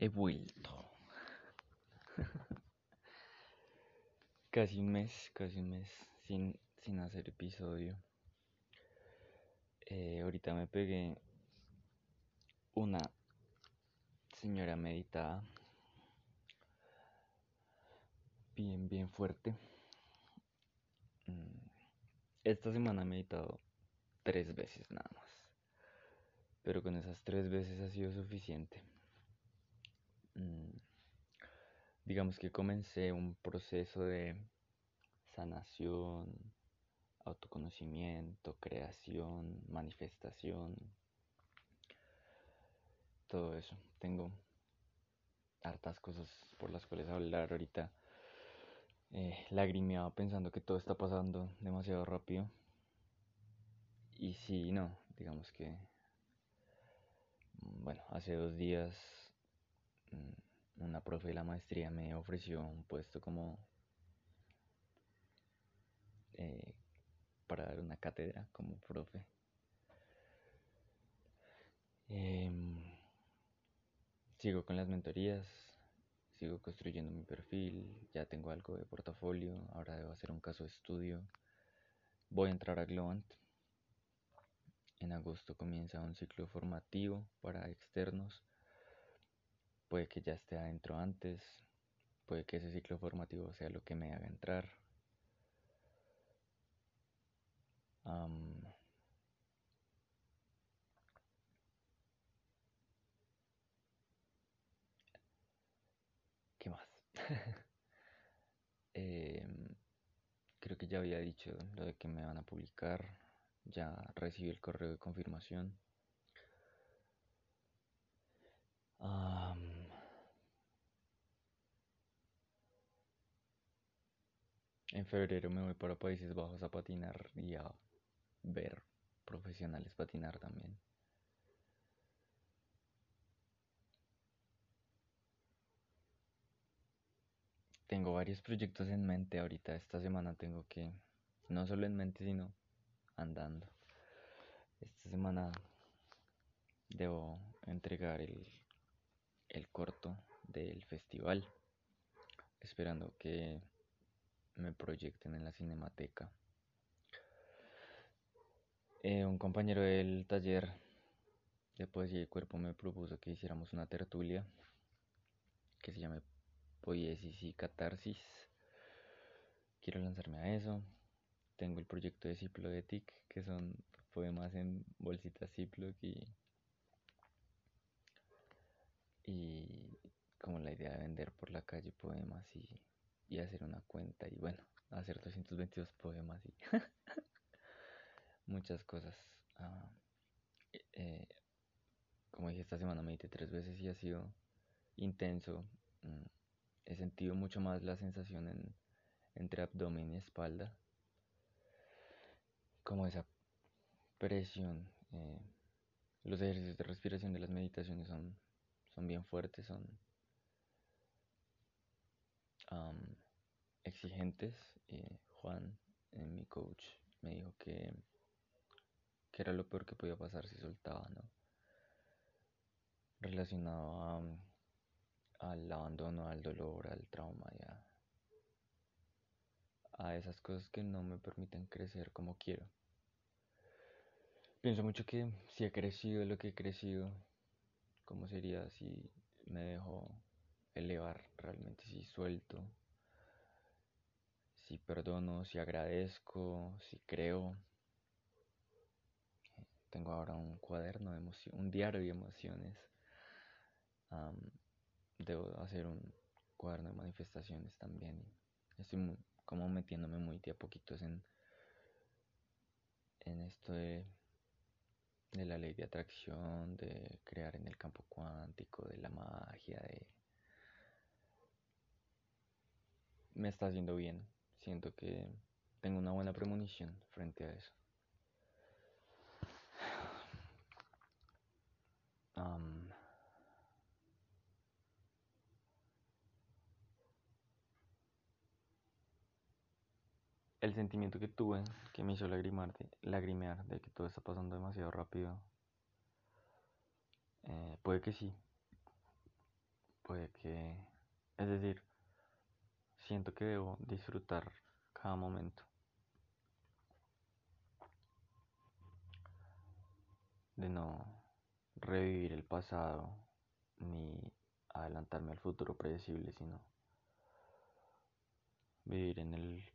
He vuelto. casi un mes, casi un mes sin, sin hacer episodio. Eh, ahorita me pegué una señora meditada. Bien, bien fuerte. Mm, esta semana he meditado tres veces nada más. Pero con esas tres veces ha sido suficiente. Mm, digamos que comencé un proceso de sanación, autoconocimiento, creación, manifestación, todo eso. Tengo hartas cosas por las cuales hablar ahorita. Eh, lagrimeado pensando que todo está pasando demasiado rápido. Y si no, digamos que, mm, bueno, hace dos días una profe de la maestría me ofreció un puesto como eh, para dar una cátedra como profe. Em, sigo con las mentorías, sigo construyendo mi perfil, ya tengo algo de portafolio, ahora debo hacer un caso de estudio. Voy a entrar a Globant. En agosto comienza un ciclo formativo para externos. Puede que ya esté adentro antes, puede que ese ciclo formativo sea lo que me haga entrar. ¿Qué más? Em, creo que ya había dicho lo de que me van a publicar. Ya recibí el correo de confirmación. En febrero me voy para Países Bajos a patinar y a ver profesionales patinar también. Tengo varios proyectos en mente ahorita. Esta semana tengo que, no solo en mente, sino andando. Esta semana debo entregar el, el corto del festival, esperando que me proyecten en la cinemateca. Eh, un compañero del taller de poesía y cuerpo me propuso que hiciéramos una tertulia que se llame Poiesis y Catarsis. Quiero lanzarme a eso. Tengo el proyecto de Ziploetic, que son poemas en bolsitas Ziploc y, y como la idea de vender por la calle poemas y, y hacer una cuenta y bueno, hacer 222 poemas y muchas cosas. Ah, eh, como dije, esta semana medité tres veces y ha sido intenso. Mm, he sentido mucho más la sensación en, entre abdomen y espalda. Como esa presión. Eh, los ejercicios de respiración de las meditaciones son, son bien fuertes, son exigentes. Juan, mi coach, me dijo que que era lo peor que podía pasar si soltaba, ¿no? Relacionado al abandono, al dolor, al trauma y a, a esas cosas que no me permiten crecer como quiero. Pienso mucho que si he crecido lo que he crecido, ¿cómo sería si me dejo elevar realmente, si suelto, si perdono, si agradezco, si creo? Tengo ahora un cuaderno de emociones, un diario de emociones. debo hacer un cuaderno de manifestaciones también. Estoy como metiéndome muy de a poquitos en, en esto de, de la ley de atracción, de crear en el campo cuántico, de la magia, de... Me está haciendo bien. Siento que tengo una buena premonición frente a eso. el sentimiento que tuve que me hizo lagrimar de, lagrimear de que todo está pasando demasiado rápido, eh, puede que sí. puede que, es decir, siento que debo disfrutar cada momento. De no revivir el pasado ni adelantarme al futuro predecible, sino vivir en el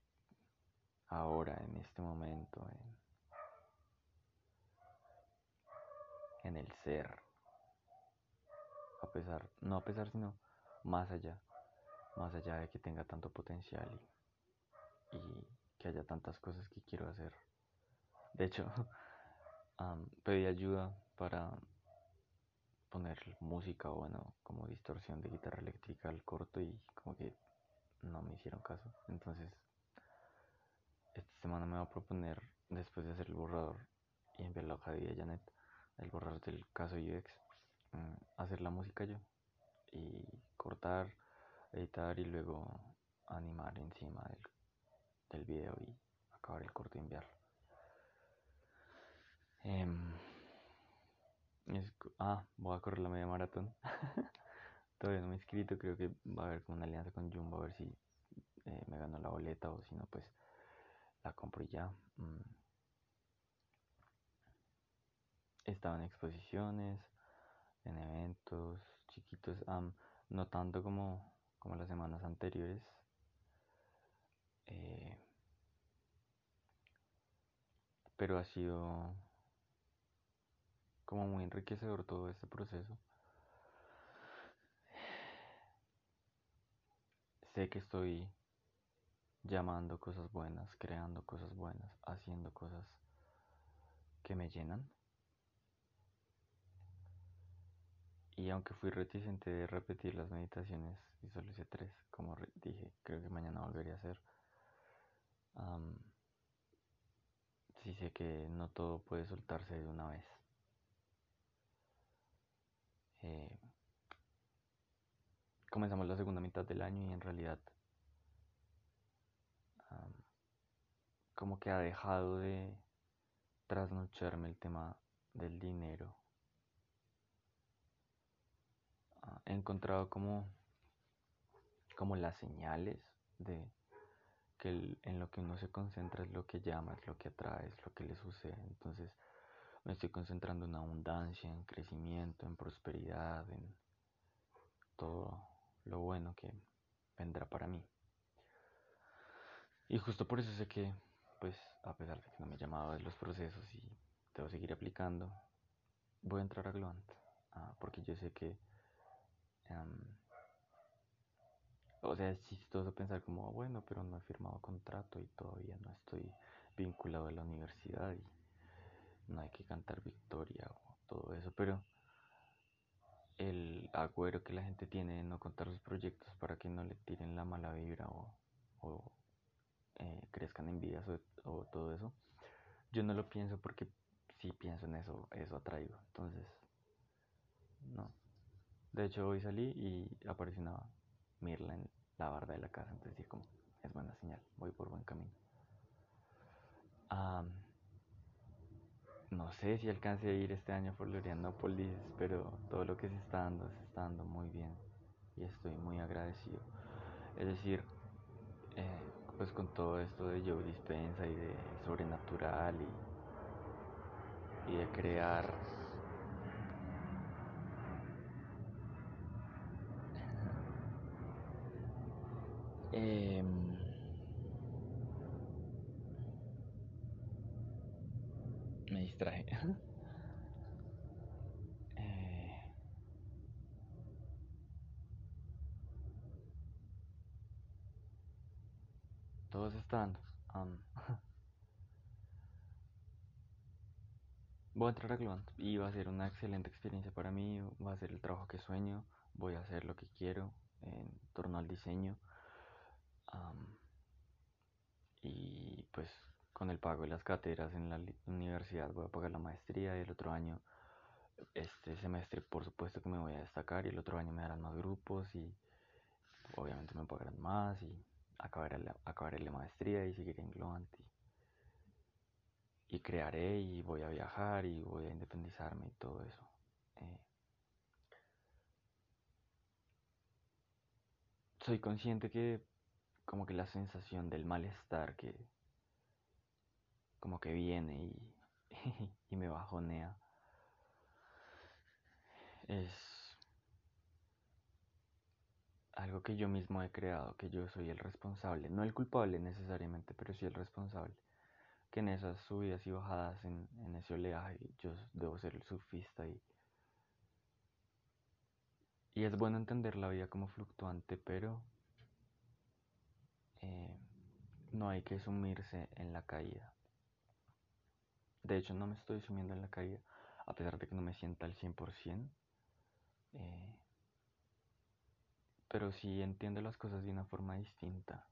ahora, en este momento, en, el ser. A pesar, no a pesar, sino más allá, más allá de que tenga tanto potencial y, que haya tantas cosas que quiero hacer. De hecho, pedí ayuda para poner música o bueno, como distorsión de guitarra eléctrica al corto y como que no me hicieron caso. Entonces, esta semana me voy a proponer, después de hacer el borrador y enviar la hoja de Janet, el borrador del caso UX, mm, hacer la música yo y cortar, editar y luego animar encima del, del video y acabar el corto y enviarlo. Em, ah, voy a correr la media maratón. Todavía no me he inscrito, creo que va a haber una alianza con Jumbo a ver si eh, me gano la boleta o si no, pues la compro y ya. Mm. Estaba en exposiciones, en eventos chiquitos, no tanto como, como las semanas anteriores. Eh, pero ha sido como muy enriquecedor todo este proceso. Sé que estoy llamando cosas buenas, creando cosas buenas, haciendo cosas que me llenan. Y aunque fui reticente de repetir las meditaciones y solo hice tres, como dije, creo que mañana volvería a hacer. sí sé que no todo puede soltarse de una vez. Eh, comenzamos la segunda mitad del año y en realidad como que ha dejado de trasnocharme el tema del dinero. Ah, he encontrado como, como las señales de que en lo que uno se concentra es lo que llama, es lo que atrae, es lo que le sucede. Entonces me estoy concentrando en abundancia, en crecimiento, en prosperidad, en todo lo bueno que vendrá para mí. Y justo por eso sé que, pues, a pesar de que no me llamaba de los procesos y debo seguir aplicando, voy a entrar a Gluant. Ah, porque yo sé que, em, o sea, es chistoso pensar como, bueno, pero no he firmado contrato y todavía no estoy vinculado a la universidad y no hay que cantar victoria o todo eso, pero el agüero que la gente tiene de no contar sus proyectos para que no le tiren la mala vibra o eh, crezcan envidias o, o, todo eso. Yo no lo pienso porque si pienso en eso, eso atraigo. Entonces, no. De hecho, hoy salí y apareció una mirla en la barda de la casa. Entonces dije como, es buena señal, voy por buen camino. no sé si alcance a ir este año por Florianópolis, pero todo lo que se está dando, se está dando muy bien. Y estoy muy agradecido. Es decir, eh, pues con todo esto de Joe Dispensa y de sobrenatural y, y de crear eh, me distraje. Eh, todos están um, voy a entrar a Gluant y va a ser una excelente experiencia para mí, va a ser el trabajo que sueño, voy a hacer lo que quiero en torno al diseño y pues con el pago de las cátedras en la universidad voy a pagar la maestría y el otro año, este semestre por supuesto que me voy a destacar y el otro año me darán más grupos y obviamente me pagarán más y acabaré la, acabaré la maestría y seguiré en Gluant y, crearé y voy a viajar y voy a independizarme y todo eso. Eh, soy consciente que como que la sensación del malestar que como que viene y, y me bajonea. Es algo que yo mismo he creado, que yo soy el responsable, no el culpable necesariamente, pero sí el responsable, que en esas subidas y bajadas, en, en ese oleaje, yo debo ser el surfista y, y es bueno entender la vida como fluctuante, pero eh, no hay que sumirse en la caída. De hecho, no me estoy sumiendo en la caída, a pesar de que no me sienta al 100%. Eh, pero sí entiendo las cosas de una forma distinta.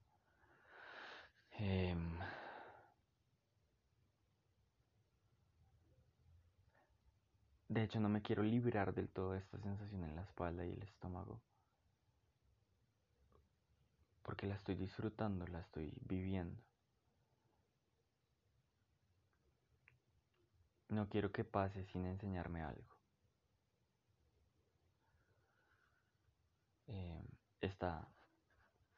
Eh, de hecho, no me quiero librar del todo de esta sensación en la espalda y el estómago. La estoy disfrutando, la estoy viviendo. No quiero que pase sin enseñarme algo. Eh, esta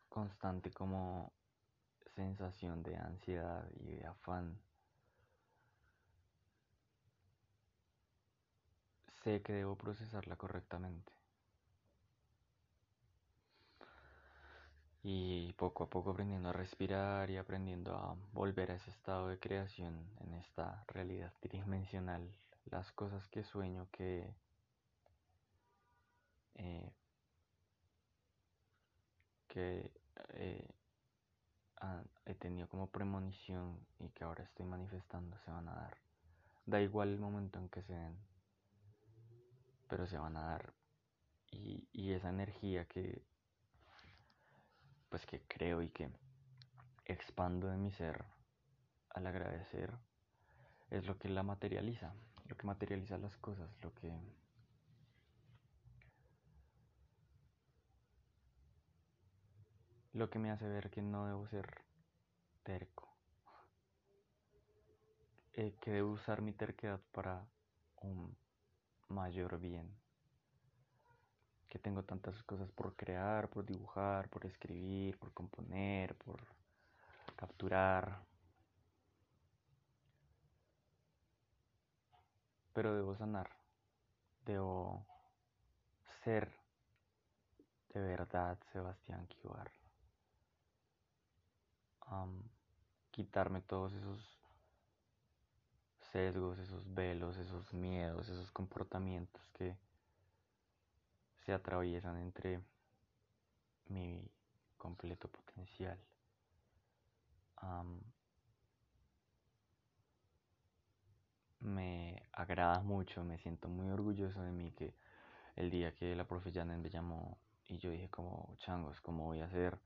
constante como sensación de ansiedad y de afán. Sé que debo procesarla correctamente. Y poco a poco aprendiendo a respirar y aprendiendo a volver a ese estado de creación en esta realidad tridimensional. Las cosas que sueño que eh, que eh, he tenido como premonición y que ahora estoy manifestando se van a dar. Da igual el momento en que se den, pero se van a dar. Y, y esa energía que, pues que creo y que expando de mi ser al agradecer, es lo que la materializa, lo que materializa las cosas, lo que lo que me hace ver que no debo ser terco, eh, que debo usar mi terquedad para un mayor bien, que tengo tantas cosas por crear, por dibujar, por escribir, por componer, por capturar, pero debo sanar, debo ser de verdad Sebastián Kivar quitarme todos esos sesgos, esos velos, esos miedos, esos comportamientos que se atraviesan entre mi completo potencial. me agrada mucho, me siento muy orgulloso de mí que el día que la profe Janet me llamó y yo dije como changos, ¿cómo voy a hacer?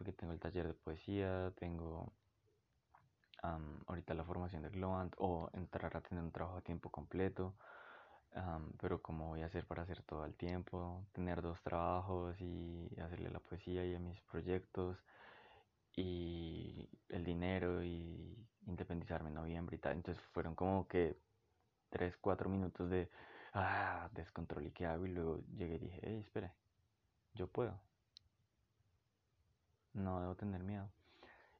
porque tengo el taller de poesía, tengo ahorita la formación de Globant o entrar a tener un trabajo a tiempo completo. Pero cómo voy a hacer para hacer todo al tiempo, tener dos trabajos y hacerle la poesía y a mis proyectos y el dinero y independizarme en noviembre y tal. Entonces fueron como que tres, cuatro minutos de ah, descontrol y qué hago y luego llegué y dije, hey, espere, yo puedo no debo tener miedo.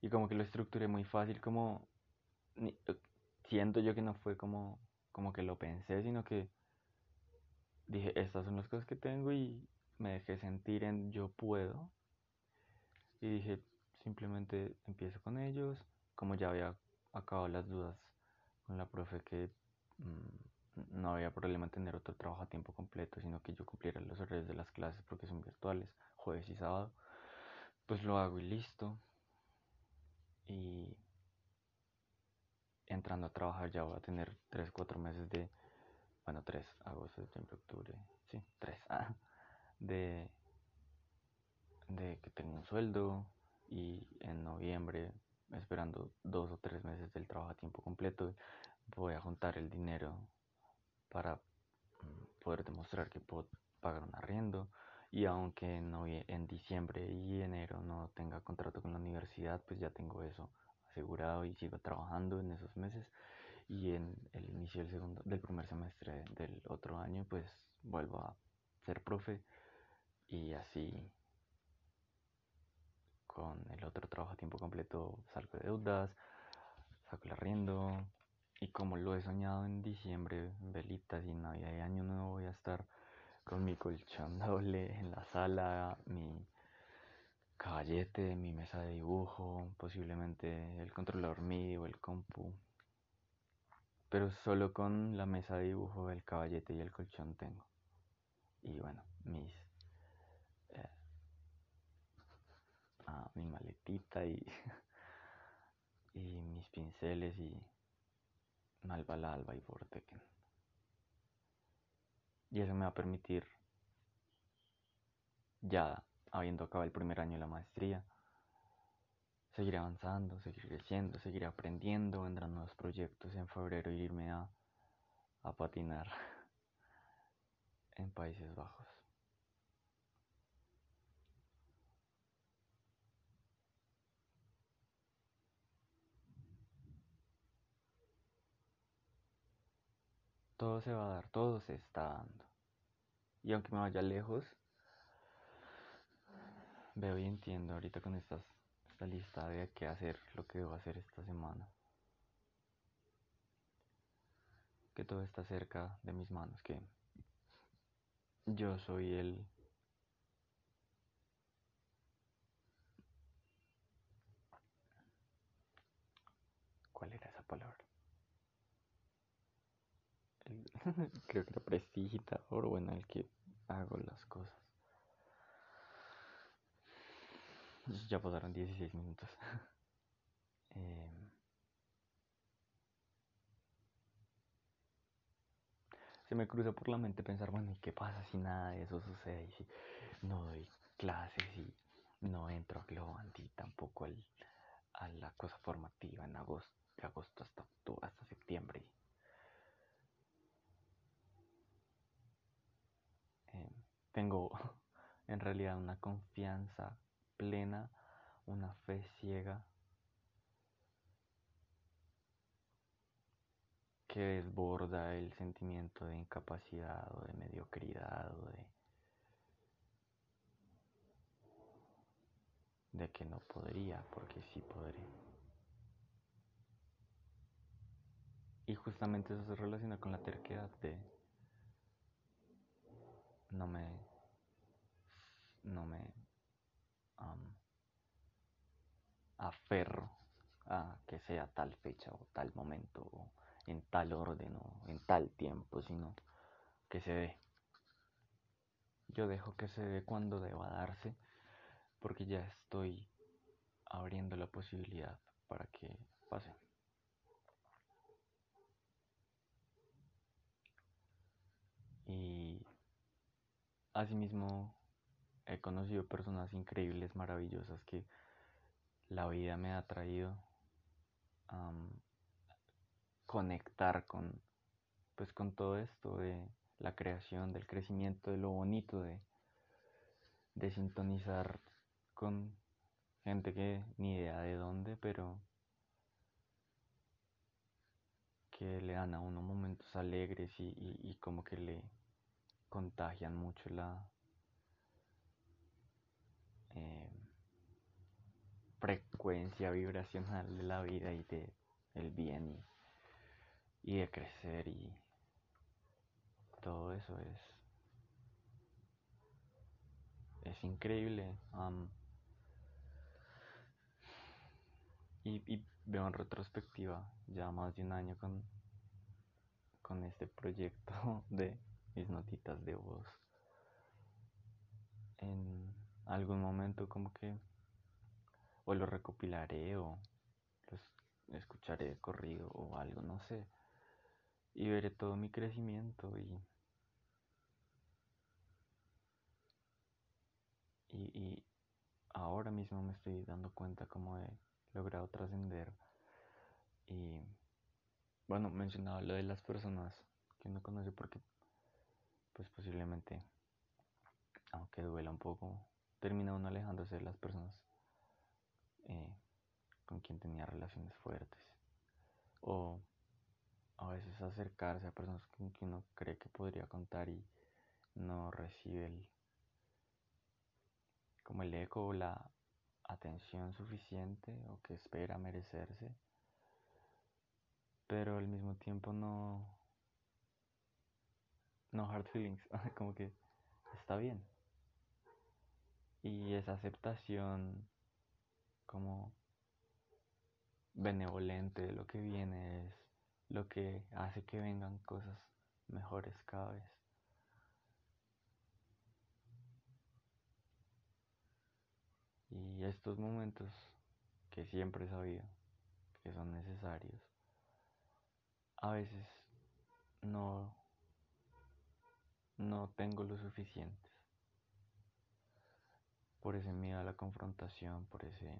Y como que lo estructuré muy fácil, como siento yo que no fue como, como que lo pensé, sino que dije, estas son las cosas que tengo y me dejé sentir en yo puedo. Y dije, simplemente empiezo con ellos, como ya había acabado las dudas con la profe que mm, no había problema en tener otro trabajo a tiempo completo, sino que yo cumpliera los horarios de las clases porque son virtuales, jueves y sábado pues lo hago y listo. Y entrando a trabajar ya voy a tener 3, 4 meses de, bueno, 3, agosto, septiembre, octubre, sí, 3, ah, de, que tengo un sueldo y en noviembre, esperando 2 o 3 meses del trabajo a tiempo completo, voy a juntar el dinero para mm, poder demostrar que puedo pagar un arriendo, y aunque en diciembre y enero no tenga contrato con la universidad, pues ya tengo eso asegurado y sigo trabajando en esos meses y en el inicio del segundo del primer semestre del otro año pues vuelvo a ser profe y así con el otro trabajo a tiempo completo salgo de deudas, saco el arriendo y como lo he soñado en diciembre, velitas y Navidad y Año Nuevo voy a estar con mi colchón doble en la sala, mi caballete, mi mesa de dibujo, posiblemente el controlador MIDI o el compu. Pero solo con la mesa de dibujo, el caballete y el colchón tengo. Y bueno, mis eh, ah, mi maletita y, y mis pinceles y Malva Alba y Vortequen. Y eso me va a permitir, ya habiendo acabado el primer año de la maestría, seguir avanzando, seguir creciendo, seguir aprendiendo, vendrán nuevos proyectos en febrero irme a, a patinar en Países Bajos. Todo se va a dar, todo se está dando. Y aunque me vaya lejos, veo y entiendo ahorita con estas, esta lista de qué hacer, lo que debo hacer esta semana. Que todo está cerca de mis manos, que yo soy el ¿Cuál era esa palabra? creo que era prestigitador, bueno, el que hago las cosas. Ya pasaron 16 minutos. Em, se me cruza por la mente pensar, bueno, ¿y qué pasa si nada de eso sucede? Y si no doy clases y no entro a Globant y tampoco a la cosa formativa en agosto, de agosto hasta, hasta septiembre. Em, tengo en realidad una confianza plena, una fe ciega que desborda el sentimiento de incapacidad o de mediocridad o de, de que no podría, porque sí podré. Y justamente eso se relaciona con la terquedad de no me no me aferro a que sea tal fecha o tal momento o en tal orden o en tal tiempo, sino que se dé. Yo dejo que se dé cuando deba darse, porque ya estoy abriendo la posibilidad para que pase. Y asimismo he conocido personas increíbles, maravillosas que la vida me ha traído a conectar con pues con todo esto de la creación, del crecimiento, de lo bonito de, sintonizar con gente que ni idea de dónde, pero que le dan a uno momentos alegres y como que le contagian mucho la, eh, frecuencia vibracional de la vida y de el bien y, de crecer y todo eso es es increíble y, y, veo en retrospectiva ya más de un año con con este proyecto de mis notitas de voz en algún momento como que o lo recopilaré o los escucharé de corrido o algo, no sé. Y veré todo mi crecimiento y, y, ahora mismo me estoy dando cuenta cómo he logrado trascender y bueno, mencionaba lo de las personas que uno conoce porque pues posiblemente aunque duela un poco termina uno alejándose de las personas eh, con quien tenía relaciones fuertes. O a veces acercarse a personas con quien uno cree que podría contar y no recibe el, como el eco o la atención suficiente o que espera merecerse, pero al mismo tiempo no, no hard feelings, como que está bien. Y esa aceptación como benevolente de lo que viene es lo que hace que vengan cosas mejores cada vez. Y estos momentos que siempre he sabido que son necesarios, a veces no, no tengo lo suficiente. Por ese miedo a la confrontación, por ese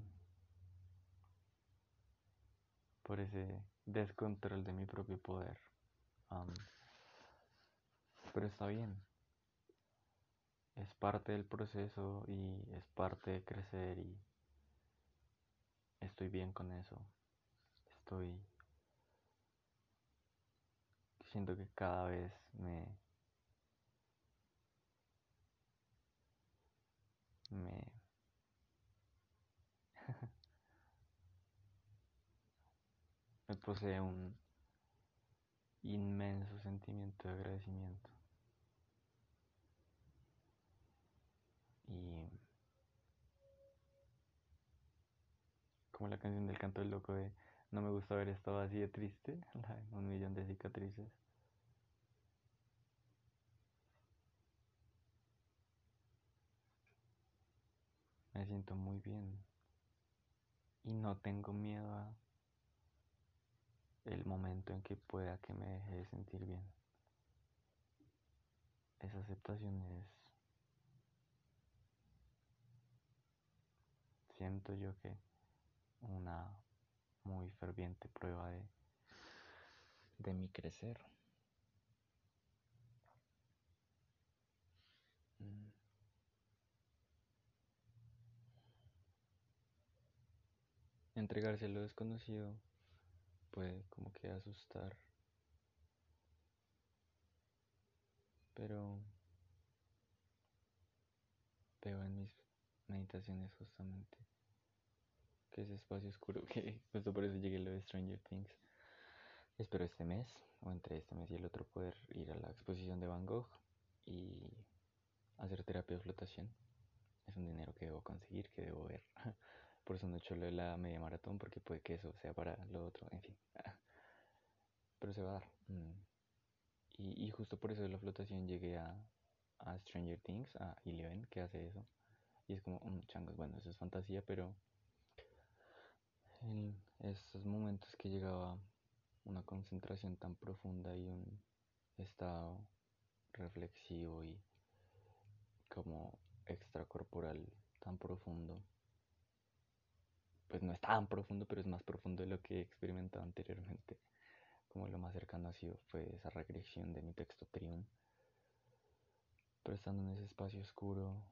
por ese descontrol de mi propio poder. pero está bien. Es parte del proceso y es parte de crecer y estoy bien con eso. Estoy... Siento que cada vez me me posee un inmenso sentimiento de agradecimiento. Y como la canción del canto del loco de No me gusta haber estado así de triste, un millón de cicatrices. Me siento muy bien y no tengo miedo a el momento en que pueda que me deje de sentir bien. Esa aceptación es, siento yo que una muy ferviente prueba de, de mi crecer. Mm. Entregarse a lo desconocido puede como que asustar. Pero veo en mis meditaciones justamente que ese espacio oscuro, que justo por eso llegué a lo de Stranger Things. Espero este mes, o entre este mes y el otro, poder ir a la exposición de Van Gogh y hacer terapia de flotación. Es un dinero que debo conseguir, que debo ver. Por eso no he hecho la media maratón, porque puede que eso sea para lo otro, en fin. Pero se va a dar. Mm. Y, justo por eso de la flotación llegué a, a Stranger Things, a Eleven, que hace eso. Y es como, un changos, bueno, eso es fantasía, pero en esos momentos que llegaba una concentración tan profunda y un estado reflexivo y como extracorporal tan profundo, pues no es tan profundo, pero es más profundo de lo que he experimentado anteriormente. Como lo más cercano ha sido fue esa regresión de mi texto Triun. Pero estando en ese espacio oscuro,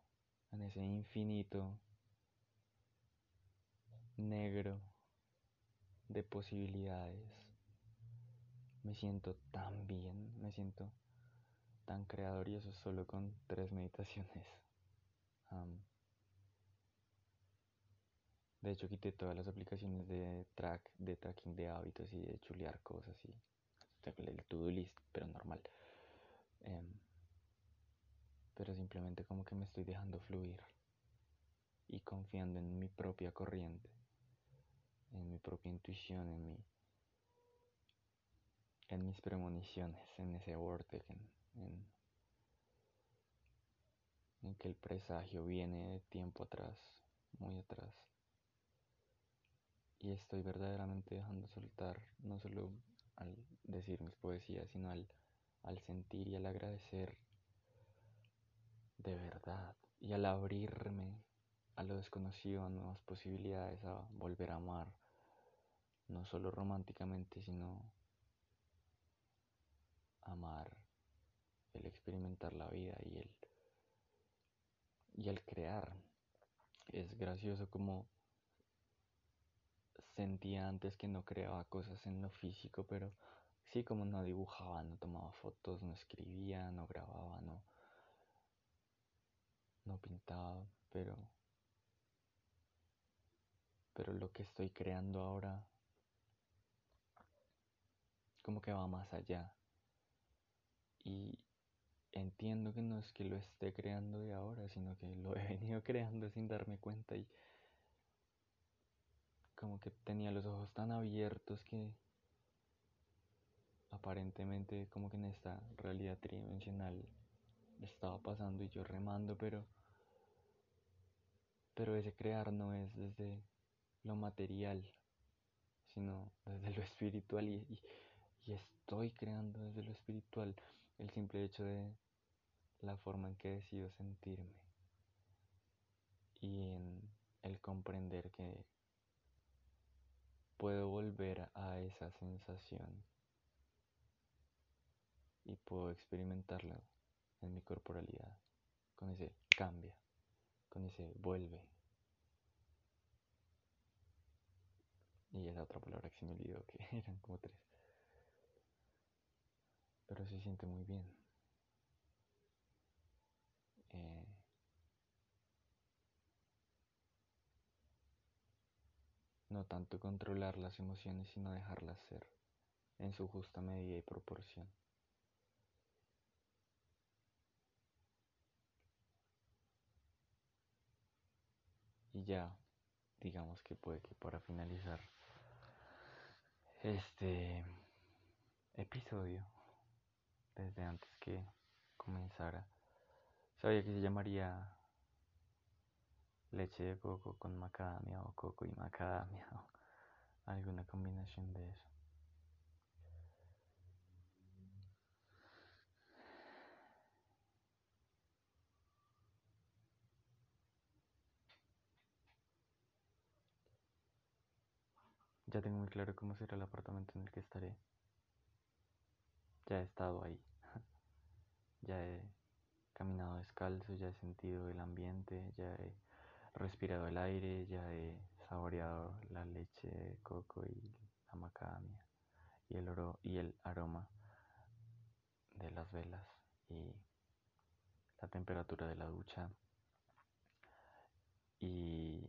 en ese infinito negro de posibilidades, me siento tan bien, me siento tan creador y eso solo con tres meditaciones. De hecho, quité todas las aplicaciones de track, de tracking de hábitos y de chulear cosas y el to-do list, pero normal. Em, pero simplemente como que me estoy dejando fluir y confiando en mi propia corriente, en mi propia intuición, en mi en mis premoniciones, en ese vortex, en, en que el presagio viene de tiempo atrás, muy atrás y estoy verdaderamente dejando soltar, no solo al decir mis poesías, sino al, al sentir y al agradecer de verdad y al abrirme a lo desconocido, a nuevas posibilidades, a volver a amar, no solo románticamente, sino amar el experimentar la vida y el y el crear. Es gracioso como sentía antes que no creaba cosas en lo físico, pero sí como no dibujaba, no tomaba fotos, no escribía, no grababa, no, no pintaba, pero pero lo que estoy creando ahora como que va más allá. Y entiendo que no es que lo esté creando de ahora, sino que lo he venido creando sin darme cuenta y como que tenía los ojos tan abiertos que aparentemente como que en esta realidad tridimensional estaba pasando y yo remando, pero pero ese crear no es desde lo material, sino desde lo espiritual y, y estoy creando desde lo espiritual el simple hecho de la forma en que decido sentirme y en el comprender que puedo volver a esa sensación y puedo experimentarla en mi corporalidad con ese cambia, con ese vuelve. Y esa otra palabra que se me olvidó que eran como tres. Pero se siente muy bien. No tanto controlar las emociones, sino dejarlas ser en su justa medida y proporción. Y ya, digamos que puede que para finalizar este episodio, desde antes que comenzara, sabía que se llamaría leche de coco con macadamia o coco y macadamia o alguna combinación de eso. Ya tengo muy claro cómo será el apartamento en el que estaré. Ya he estado ahí. ya he caminado descalzo, ya he sentido el ambiente, ya he respirado el aire, ya he saboreado la leche de coco y la macadamia y el, oro, y el aroma de las velas y la temperatura de la ducha y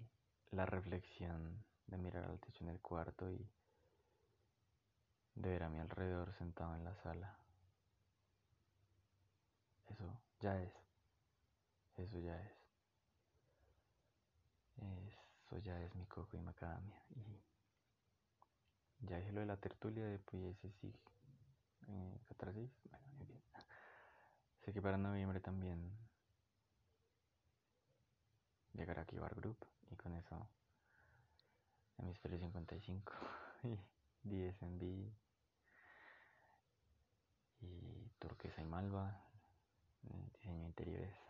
la reflexión de mirar al techo en el cuarto y de ver a mi alrededor sentado en la sala. Eso ya es. Eso ya es. Eso ya es mi coco y macadamia. Y ya dije lo de la tertulia de Pugliese sí. Eh. Bueno, en fin. Sé que para noviembre también llegará aquí Bar Group y con eso Hemisferio 55 y DSMB y turquesa y malva, diseño interiores.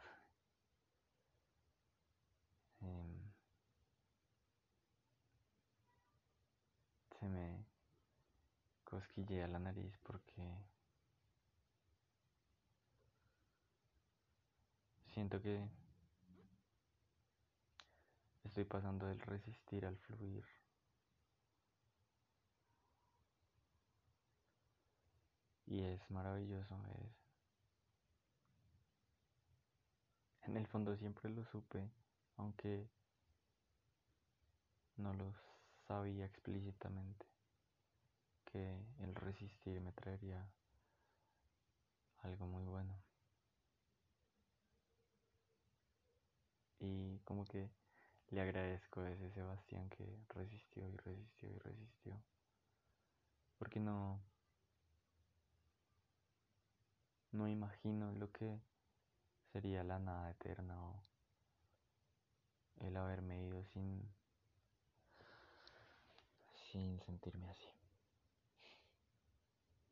Se me cosquillea la nariz porque siento que estoy pasando del resistir al fluir. Y es maravilloso, es... En el fondo siempre lo supe, aunque no lo sabía explícitamente, que el resistir me traería algo muy bueno. Y como que le agradezco a ese Sebastián que resistió y resistió y resistió. Porque no, no imagino lo que sería la nada eterna o el haberme ido sin, sin sentirme así.